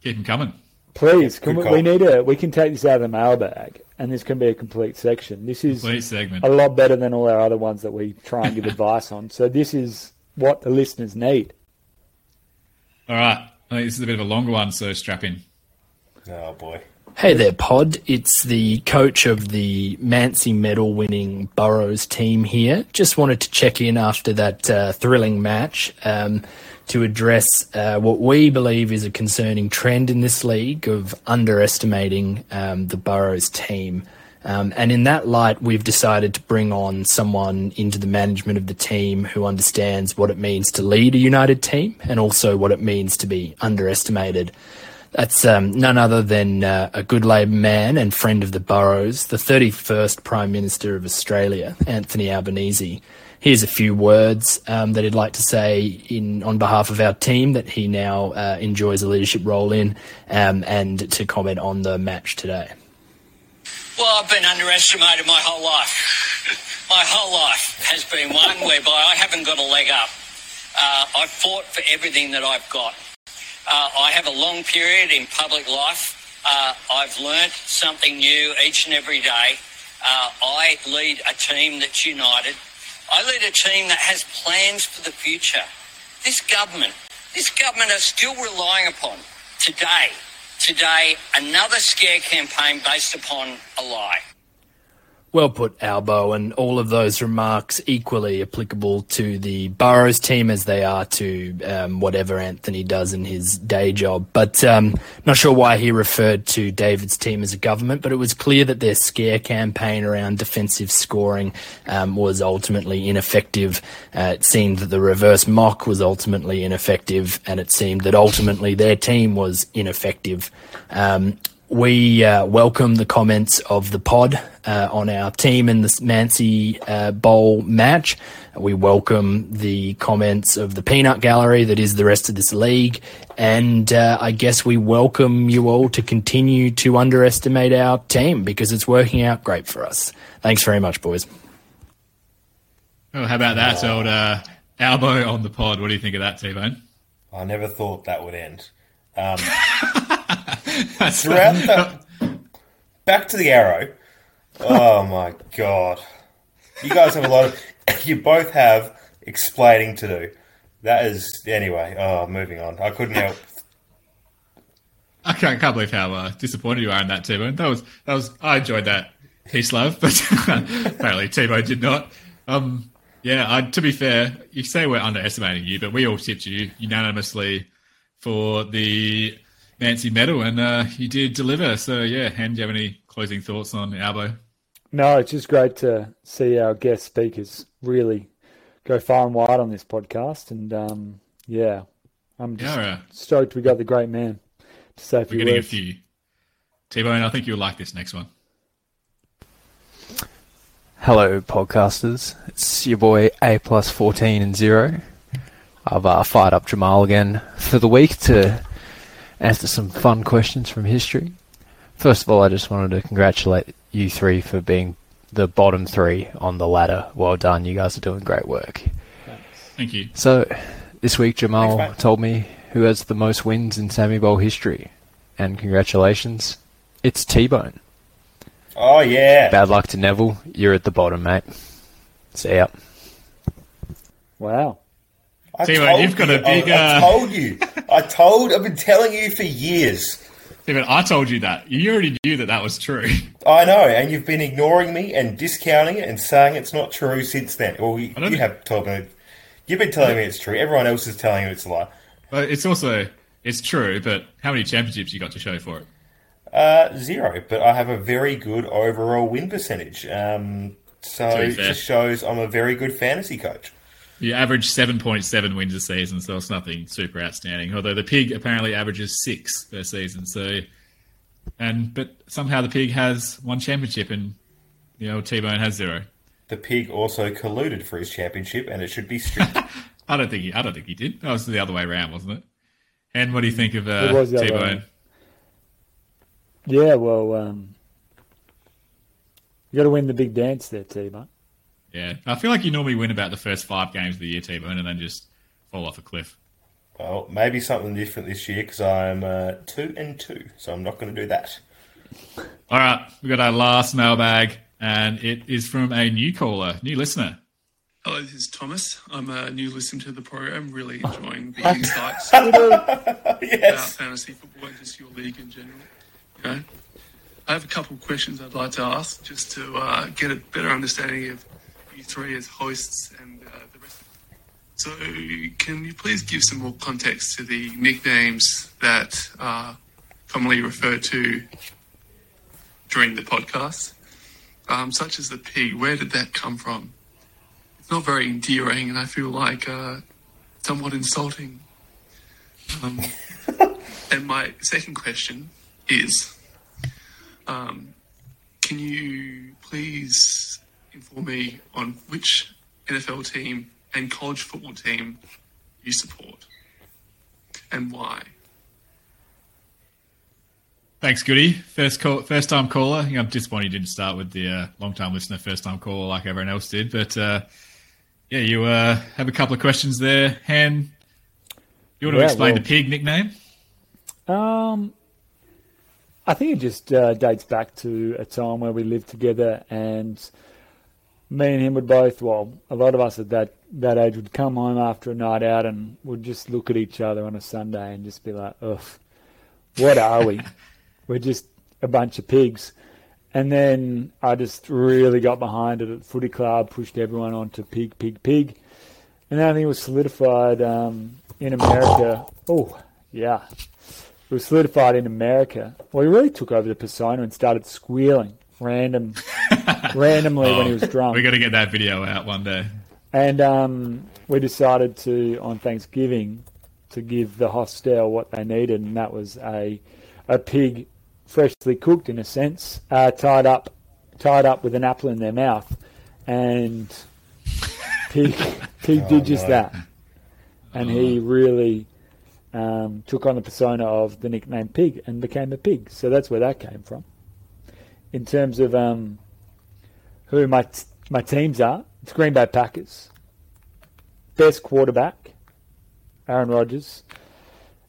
keep them coming. Please, can we, we need to. We can take this out of the mailbag, and this can be a complete section. This is Complete segment. a lot better than all our other ones that we try and give (laughs) advice on. So this is what the listeners need. All right. I think this is a bit of a longer one, so strap in. Oh boy. Hey there, Pod. It's the coach of the Mancy medal winning Burrows team here. Just wanted to check in after that uh, thrilling match um, to address uh, what we believe is a concerning trend in this league of underestimating um, the Burrows team. Um, and in that light, we've decided to bring on someone into the management of the team who understands what it means to lead a united team and also what it means to be underestimated. That's um, none other than uh, a good Labor man and friend of the Burrows, the 31st Prime Minister of Australia, Anthony Albanese. Here's a few words um, that he'd like to say in on behalf of our team that he now uh, enjoys a leadership role in, um, and to comment on the match today. Well, I've been underestimated my whole life. My whole life has been one whereby I haven't got a leg up. Uh, I've fought for everything that I've got. Uh, I have a long period in public life. Uh, I've learnt something new each and every day. Uh, I lead a team that's united. I lead a team that has plans for the future. This government, this government are still relying upon today, today, another scare campaign based upon a lie. Well put, Albo, and all of those remarks equally applicable to the Burrows team as they are to um, whatever Anthony does in his day job. But um, not sure why he referred to David's team as a government, but it was clear that their scare campaign around defensive scoring um, was ultimately ineffective. Uh, it seemed that the reverse mock was ultimately ineffective, and it seemed that ultimately their team was ineffective. Um, we uh, welcome the comments of the pod uh, on our team in this Mancy uh, Bowl match. We welcome the comments of the peanut gallery that is the rest of this league. And uh, I guess we welcome you all to continue to underestimate our team because it's working out great for us. Thanks very much, boys. Oh, how about that, old uh, Albo on the pod? What do you think of that, T Bone? I never thought that would end. Um, (laughs) (laughs) throughout the back to the arrow. Oh my god! You guys have a lot of. (coughs) You both have explaining to do. That is anyway. Oh, moving on. I couldn't help. (laughs) I can't, can't believe how uh, disappointed you are in that, T That was that was. I enjoyed that peace love, (laughs) but apparently T Bone did not. Um, yeah. I, to be fair, you say we're underestimating you, but we all tipped you unanimously for the Nancy medal, and uh, you did deliver. So yeah, Hen, do you have any closing thoughts on Albo? No, it's just great to see our guest speakers really go far and wide on this podcast, and um, yeah, I'm just Yeah, right. stoked we got the great man to say a We're few getting a few. T Bone, I think you'll like this next one. Hello, podcasters. It's your boy A plus fourteen and zero. I've uh, fired up Jamal again for the week to answer some fun questions from history. First of all, I just wanted to congratulate you three for being the bottom three on the ladder. Well done, you guys are doing great work. Thank you. So, this week Jamal Thanks, told me who has the most wins in Sammy Bowl history, and congratulations, it's T-Bone. Oh yeah. Bad luck to Neville. You're at the bottom, mate. See ya. Wow. I T-Bone, told you've got you. a big, I, I told you. I told. I've been telling you for years. T Bone, I told you that. You already knew that that was true. (laughs) I know, and you've been ignoring me and discounting it and saying it's not true since then. Well, you, you think... have told me. You've been telling me it's true. Everyone else is telling you it's a lie. But it's also it's true. But how many championships you got to show for it? Uh, zero, but I have a very good overall win percentage. Um, so it just shows I'm a very good fantasy coach. You average seven point seven wins a season, so it's nothing super outstanding. Although the pig apparently averages six per season. So, and but somehow the pig has one championship, and you know T Bone has zero. The pig also colluded for his championship, and it should be stripped. (laughs) I don't think he. I don't think he did. That was the other way around, wasn't it? And what do you think of It uh, T Bone? Yeah, well, um, you got to win the big dance there, T, mate. Yeah, I feel like you normally win about the first five games of the year, T Bone, and then just fall off a cliff. well, maybe something different this year because I'm uh, two and two, so I'm not going to do that. All right, we've got our last mailbag, and it is from a new caller, new listener. Hello, this is Thomas. I'm a new listener to the program. Really (laughs) enjoying the insights (laughs) about fantasy football and just your league in general. Okay. I have a couple of questions I'd like to ask just to uh, get a better understanding of three as hosts and uh, the rest. So, can you please give some more context to the nicknames that are commonly referred to during the podcast, um, such as the pig? Where did that come from? It's not very endearing, and I feel like uh, somewhat insulting. Um, (laughs) and my second question is um, can you please inform me on which NFL team and college football team you support and why? Thanks, Goody. First call, first time caller. I think I'm disappointed you didn't start with the uh, long time listener, first time caller like everyone else did. But uh, yeah, you uh, have a couple of questions there. Han, you want to Yeah, explain well- the pig nickname? Um, I think it just uh, dates back to a time where we lived together, and me and him would both. Well, a lot of us at that that age would come home after a night out and would just look at each other on a Sunday and just be like, "Ugh, what are we? (laughs) We're just a bunch of pigs." And then I just really got behind it at footy club, pushed everyone onto pig, pig, pig. And then I think it was solidified um, in America. Oh, yeah. It was solidified in America. Well, he really took over the persona and started squealing random, (laughs) randomly when he was drunk. We got to get that video out one day. And um, we decided to, on Thanksgiving, to give the hostel what they needed, and that was a a pig, freshly cooked in a sense, uh, tied up tied up with an apple in their mouth, and pig (laughs) pig Oh, did just no. that, and he really um, took on the persona of the nickname Pig and became a pig. So that's where that came from. In terms of um, who my t- my teams are, it's Green Bay Packers. Best quarterback, Aaron Rodgers,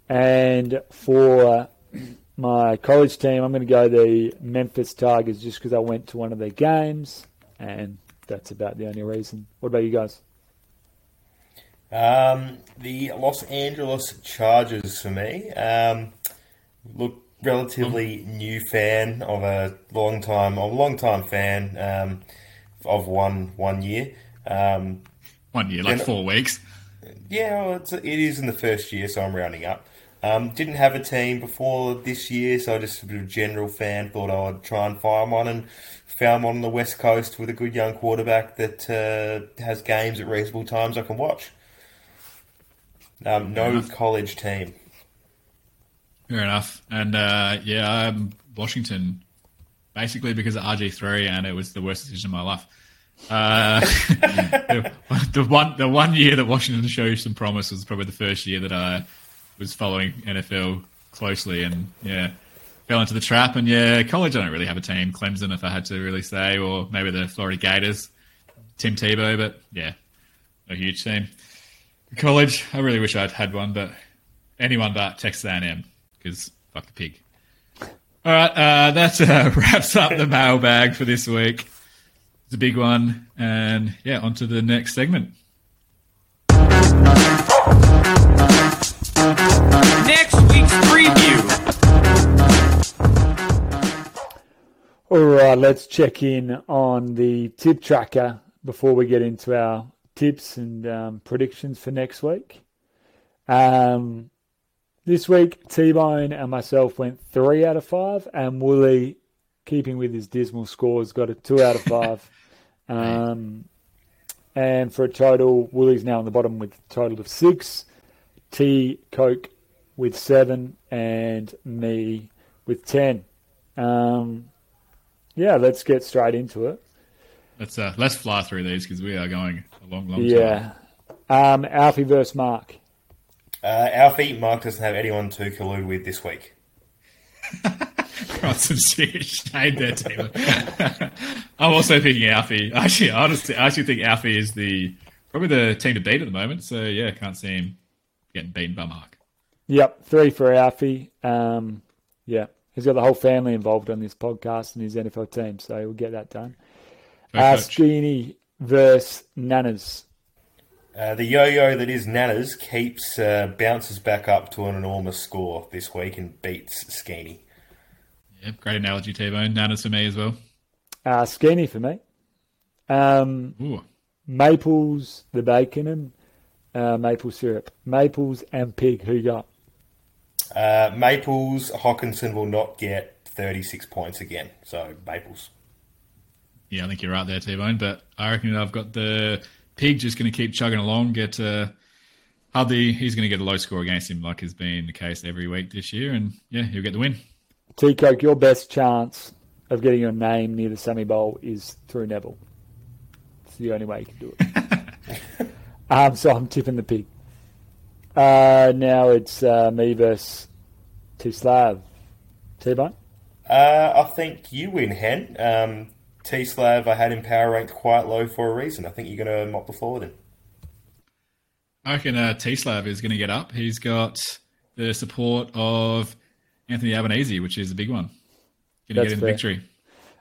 and for (clears throat) my college team, I'm going to go the Memphis Tigers just because I went to one of their games, and that's about the only reason. What about you guys? Um, the Los Angeles Chargers for me. Um, look, relatively new fan of a long time, of a long time fan um, of one one year. Um, One year, like four weeks. Yeah, well, it's, it is in the first year, so I'm rounding up. Um, didn't have a team before this year, so just a bit of general fan. Thought I would try and find one, and found one on the west coast with a good young quarterback that uh, has games at reasonable times I can watch. Um, no college team. Fair enough. And uh, yeah, I'm Washington basically because of RG3, and it was the worst decision of my life. Uh, (laughs) the, the one the one year that Washington showed some promise was probably the first year that I was following NFL closely, and yeah, fell into the trap. And yeah, college I don't really have a team. Clemson, if I had to really say, or maybe the Florida Gators, Tim Tebow, but yeah, a huge team. College, I really wish I'd had one, but anyone but Texas A&M because fuck the pig. All right, uh, that uh, (laughs) wraps up the mailbag for this week. It's a big one, and yeah, on to the next segment. Next week's preview. All right, let's check in on the tip tracker before we get into our tips and um, predictions for next week. Um, this week, T Bone and myself went three out of five, and Wooly, keeping with his dismal scores, got a two out of five. (laughs) um, and for a total, Wooly's now on the bottom with a total of six. T Coke with seven, and me with ten. Um, yeah, let's get straight into it. Let's uh, let's fly through these because we are going a long, long time. Yeah. Um, Alfie versus Mark. Uh, Alfie, Mark doesn't have anyone to collude with this week. time. Got some serious shade there, Taylor. (laughs) I'm also thinking Alfie. Actually, I honestly, I actually think Alfie is the probably the team to beat at the moment. So yeah, can't see him getting beaten by Mark. Yep, three for Alfie. Um, yeah, he's got the whole family involved on this podcast and his NFL team, so we'll get that done. Go Uh, coach. Skeeny versus Nanas. Uh, the yo-yo that is Nanas keeps uh, bounces back up to an enormous score this week and beats Skeeny. Yeah, great analogy, T Bone. Nanas for me as well. Uh, Skinny for me. Um, Ooh. Maples, the bacon, and uh, maple syrup. Maples and pig. Who you got? Uh, Maples, Hockenson will not get 36 points again. So, Maples. Yeah, I think you're right there, T Bone. But I reckon I've got the pig just going to keep chugging along. Get uh, Hudley, he's going to get a low score against him, like has been the case every week this year, and yeah, he'll get the win. T Coke, your best chance of getting your name near the semi bowl is through Neville. It's the only way you can do it. (laughs) um, so I'm tipping the pig. Uh, now it's uh, me versus Tislav. T Bone? Uh, I think you win, Hen. Um, T Slav, I had him power ranked quite low for a reason. I think you're going to mop the floor with him. I reckon uh, T-Slav is going to get up. He's got the support of Anthony Albanese, which is a big one. Going to That's get him the fair. victory.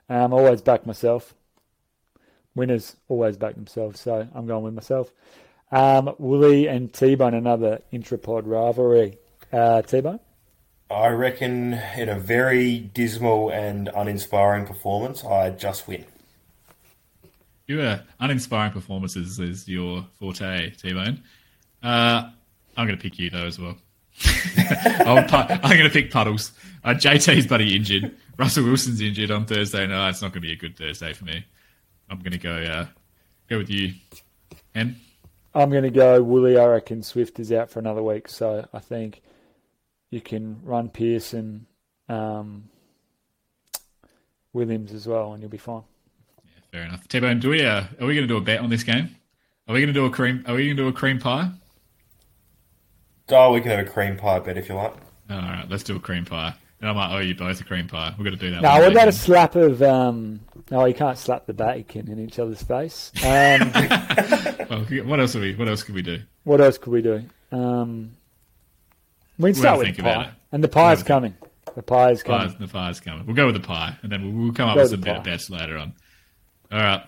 Um, always back myself. Winners always back themselves, so I'm going with myself. Um, Wooly and T-Bone, another intrapod rivalry. Uh, T-Bone? I reckon in a very dismal and uninspiring performance, I just win. You uh, uninspiring performances is your forte, T-Bone. Uh, I'm going to pick you though as well. (laughs) I'll pu- I'm going to pick Puddles. Uh, JT's buddy injured. Russell Wilson's injured on Thursday. No, it's not going to be a good Thursday for me. I'm going to go uh, go with you. And I'm going to go Wooly. I reckon Swift is out for another week, so I think you can run Pearson, um, Williams as well, and you'll be fine. fair enough. T-Bone, do we? Uh, are we going to do a bet on this game? Are we going to do a cream? Are we going to do a cream pie? Oh, we can have a cream pie bet if you like. All right, let's do a cream pie. And I might owe you both a cream pie. We're going to do that. No, one what about a slap of? Um, no, you can't slap the bacon in each other's face. Um, (laughs) well, what else? Are we, what else could we do? what else could we do? Um, we can We'll start with think the about pie, it. and the pie is We'll coming. The pie is coming. Pies, the pie's coming. We'll go with the pie, and then we'll, we'll come up Go with with some better pie. bets later on. All right.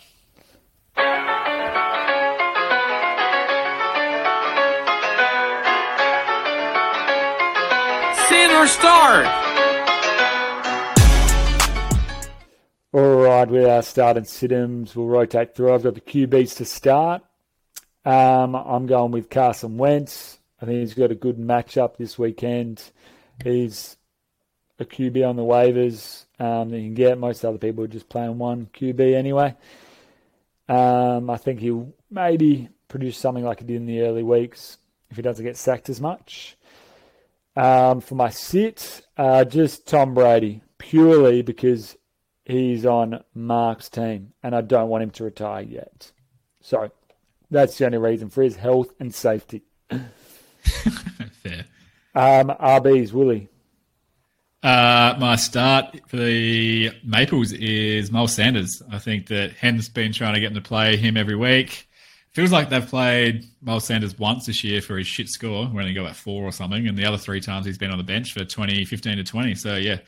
Sit or start. All right, with our start and situms, we'll rotate through. I've got the QBs to start. Um, I'm going with Carson Wentz. I think he's got a good matchup this weekend. He's a QB on the waivers um, that you can get. Most other people are just playing one QB anyway. Um, I think he'll maybe produce something like he did in the early weeks if he doesn't get sacked as much. Um, for my sit, uh, just Tom Brady, purely because he's on Mark's team and I don't want him to retire yet. So that's the only reason for his health and safety. (clears throat) (laughs) Fair. Um, RB's Willie. Uh, my start for the Maples is Miles Sanders. I think that Hen's been trying to get them to play him every week. Feels like they've played Miles Sanders once this year for his shit score, where he got about four or something, and the other three times he's been on the bench for 20, 15 to 20. So, yeah,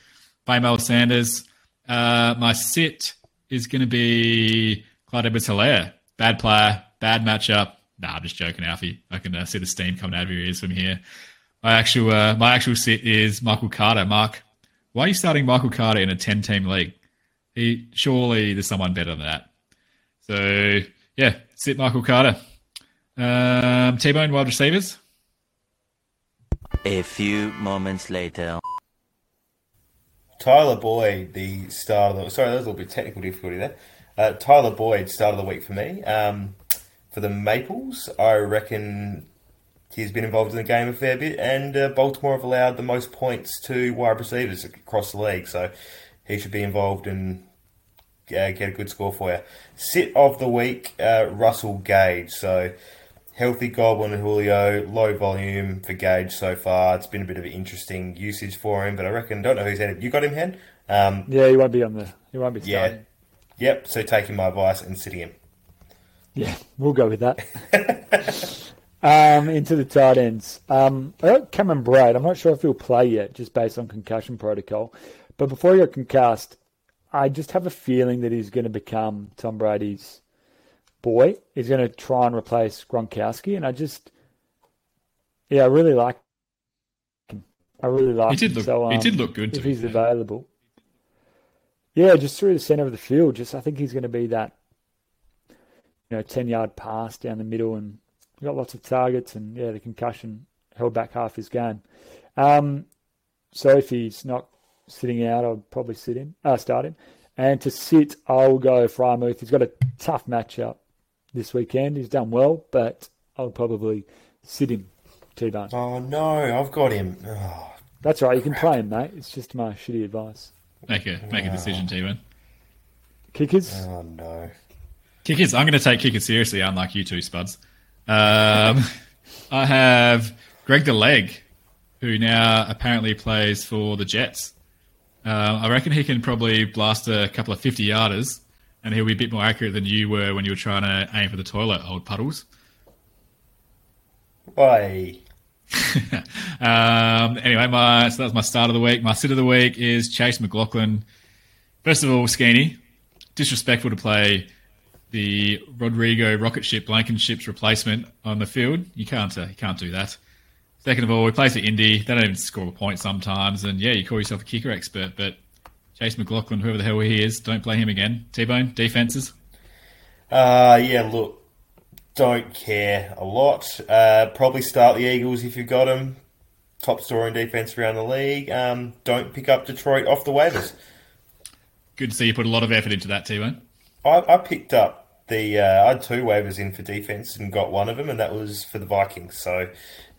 play Miles Sanders. Uh, my sit is going to be Clyde Edwards Helaire. Bad player, bad matchup. Nah, I'm just joking, Alfie. I can uh, see the steam coming out of your ears from here. My actual uh, my actual sit is Michael Carter. Mark, why are you starting Michael Carter in a ten team league? He surely there's someone better than that. So yeah, sit Michael Carter. Um, T Bone wide receivers. A few moments later. Tyler Boyd, the star of the sorry, there was a little bit of technical difficulty there. Uh, Tyler Boyd, start of the week for me. Um, for the Maples, I reckon he's been involved in the game a fair bit, and uh, Baltimore have allowed the most points to wide receivers across the league, so he should be involved and uh, get a good score for you. Sit of the week, uh, Russell Gage. So healthy Godwin and Julio, low volume for Gage so far. It's been a bit of an interesting usage for him, but I reckon don't know who's ended. You got him, Hen? Um, Yeah, he won't be on the. He won't be yeah. Yep. So taking my advice and sitting him. Yeah, we'll go with that. (laughs) um, into the tight ends. Um, I got Cameron Brate. I'm not sure if he'll play yet, just based on concussion protocol. But before he got concussed, I just have a feeling that he's going to become Tom Brady's boy. He's going to try and replace Gronkowski, and I just, yeah, I really like him. I really like He did him. look- So, he um, did look good, if he's available. yeah, just through the center of the field. Just I think he's going to be that, you know, ten yard pass down the middle, and got lots of targets, and yeah, the concussion held back half his game. Um, so if he's not sitting out, I'll probably sit him, uh, start him. And to sit, I'll go Freiermuth. He's got a tough matchup this weekend. He's done well, but I'll probably sit him, T-Bone. Oh, no, I've got him. Oh, That's right. You can play him, mate. It's just my shitty advice. Make a make a decision, T-Bone. Kickers? oh no. Kickers, I'm going to take kickers seriously, unlike you two, Spuds. Um, (laughs) I have Greg the Leg, who now apparently plays for the Jets. Uh, I reckon he can probably blast a couple of 50 yarders, and he'll be a bit more accurate than you were when you were trying to aim for the toilet, old puddles. Why? (laughs) Um, anyway, my so that's my start of the week. My sit of the week is Chase McLaughlin. First of all, Skeeny, disrespectful to play the Rodrigo rocket ship Blankenship's replacement on the field. You can't uh, you can't do that. Second of all, we play for Indy. They don't even score a point sometimes, and yeah, you call yourself a kicker expert, but Chase McLaughlin, whoever the hell he is, don't play him again. T Bone defenses. Uh, yeah, look, don't care a lot. Uh, probably start the Eagles if you've got them. Top scoring defense around the league. Um, don't pick up Detroit off the waivers. Good to see you put a lot of effort into that, T Bone. I, I picked up the. Uh, I had two waivers in for defense and got one of them, and that was for the Vikings. So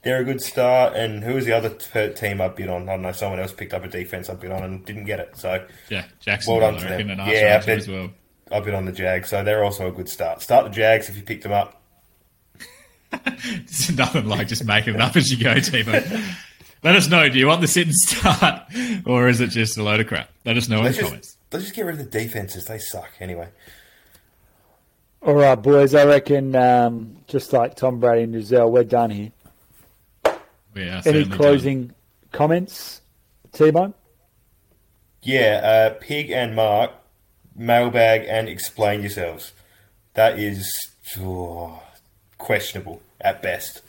they're a good start. And who was the other t- team I bid on? I don't know. Someone else picked up a defense I bid on and didn't get it. So Yeah, Jackson, well done to them. Yeah, I Archer bet, as well. I bid on the Jags, so they're also a good start. Start the Jags if you picked them up. It's (laughs) nothing like just making it up as you go, T Bone. Let us know. Do you want the sit and start, or is it just a load of crap? Let us know in Let's the just, comments. let's just get rid of the defenses. They suck anyway. All right, boys. I reckon um, just like Tom Brady and Gisele, we're done here. We are Any certainly done. closing comments, T-Bone? Yeah, uh, Pig and Mark, mailbag and explain yourselves. That is oh, questionable at best.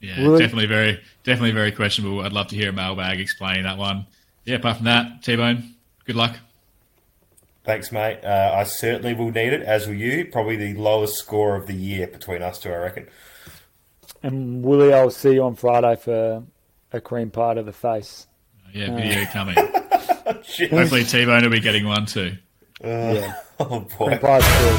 Yeah, Really? definitely very, definitely very questionable. I'd love to hear a mailbag explaining that one. Yeah, apart from that, T Bone, good luck. Thanks, mate. Uh, I certainly will need it, as will you. Probably the lowest score of the year between us two, I reckon. And Willie, I'll see you on Friday for a cream pie to the face. Yeah, Uh, video coming. (laughs) Hopefully, T Bone will be getting one too. yeah. (laughs) Oh Cream pie's cool.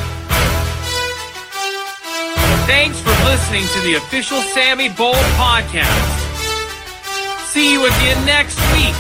Thanks for listening to the official Sammy Bowl podcast. See you again next week.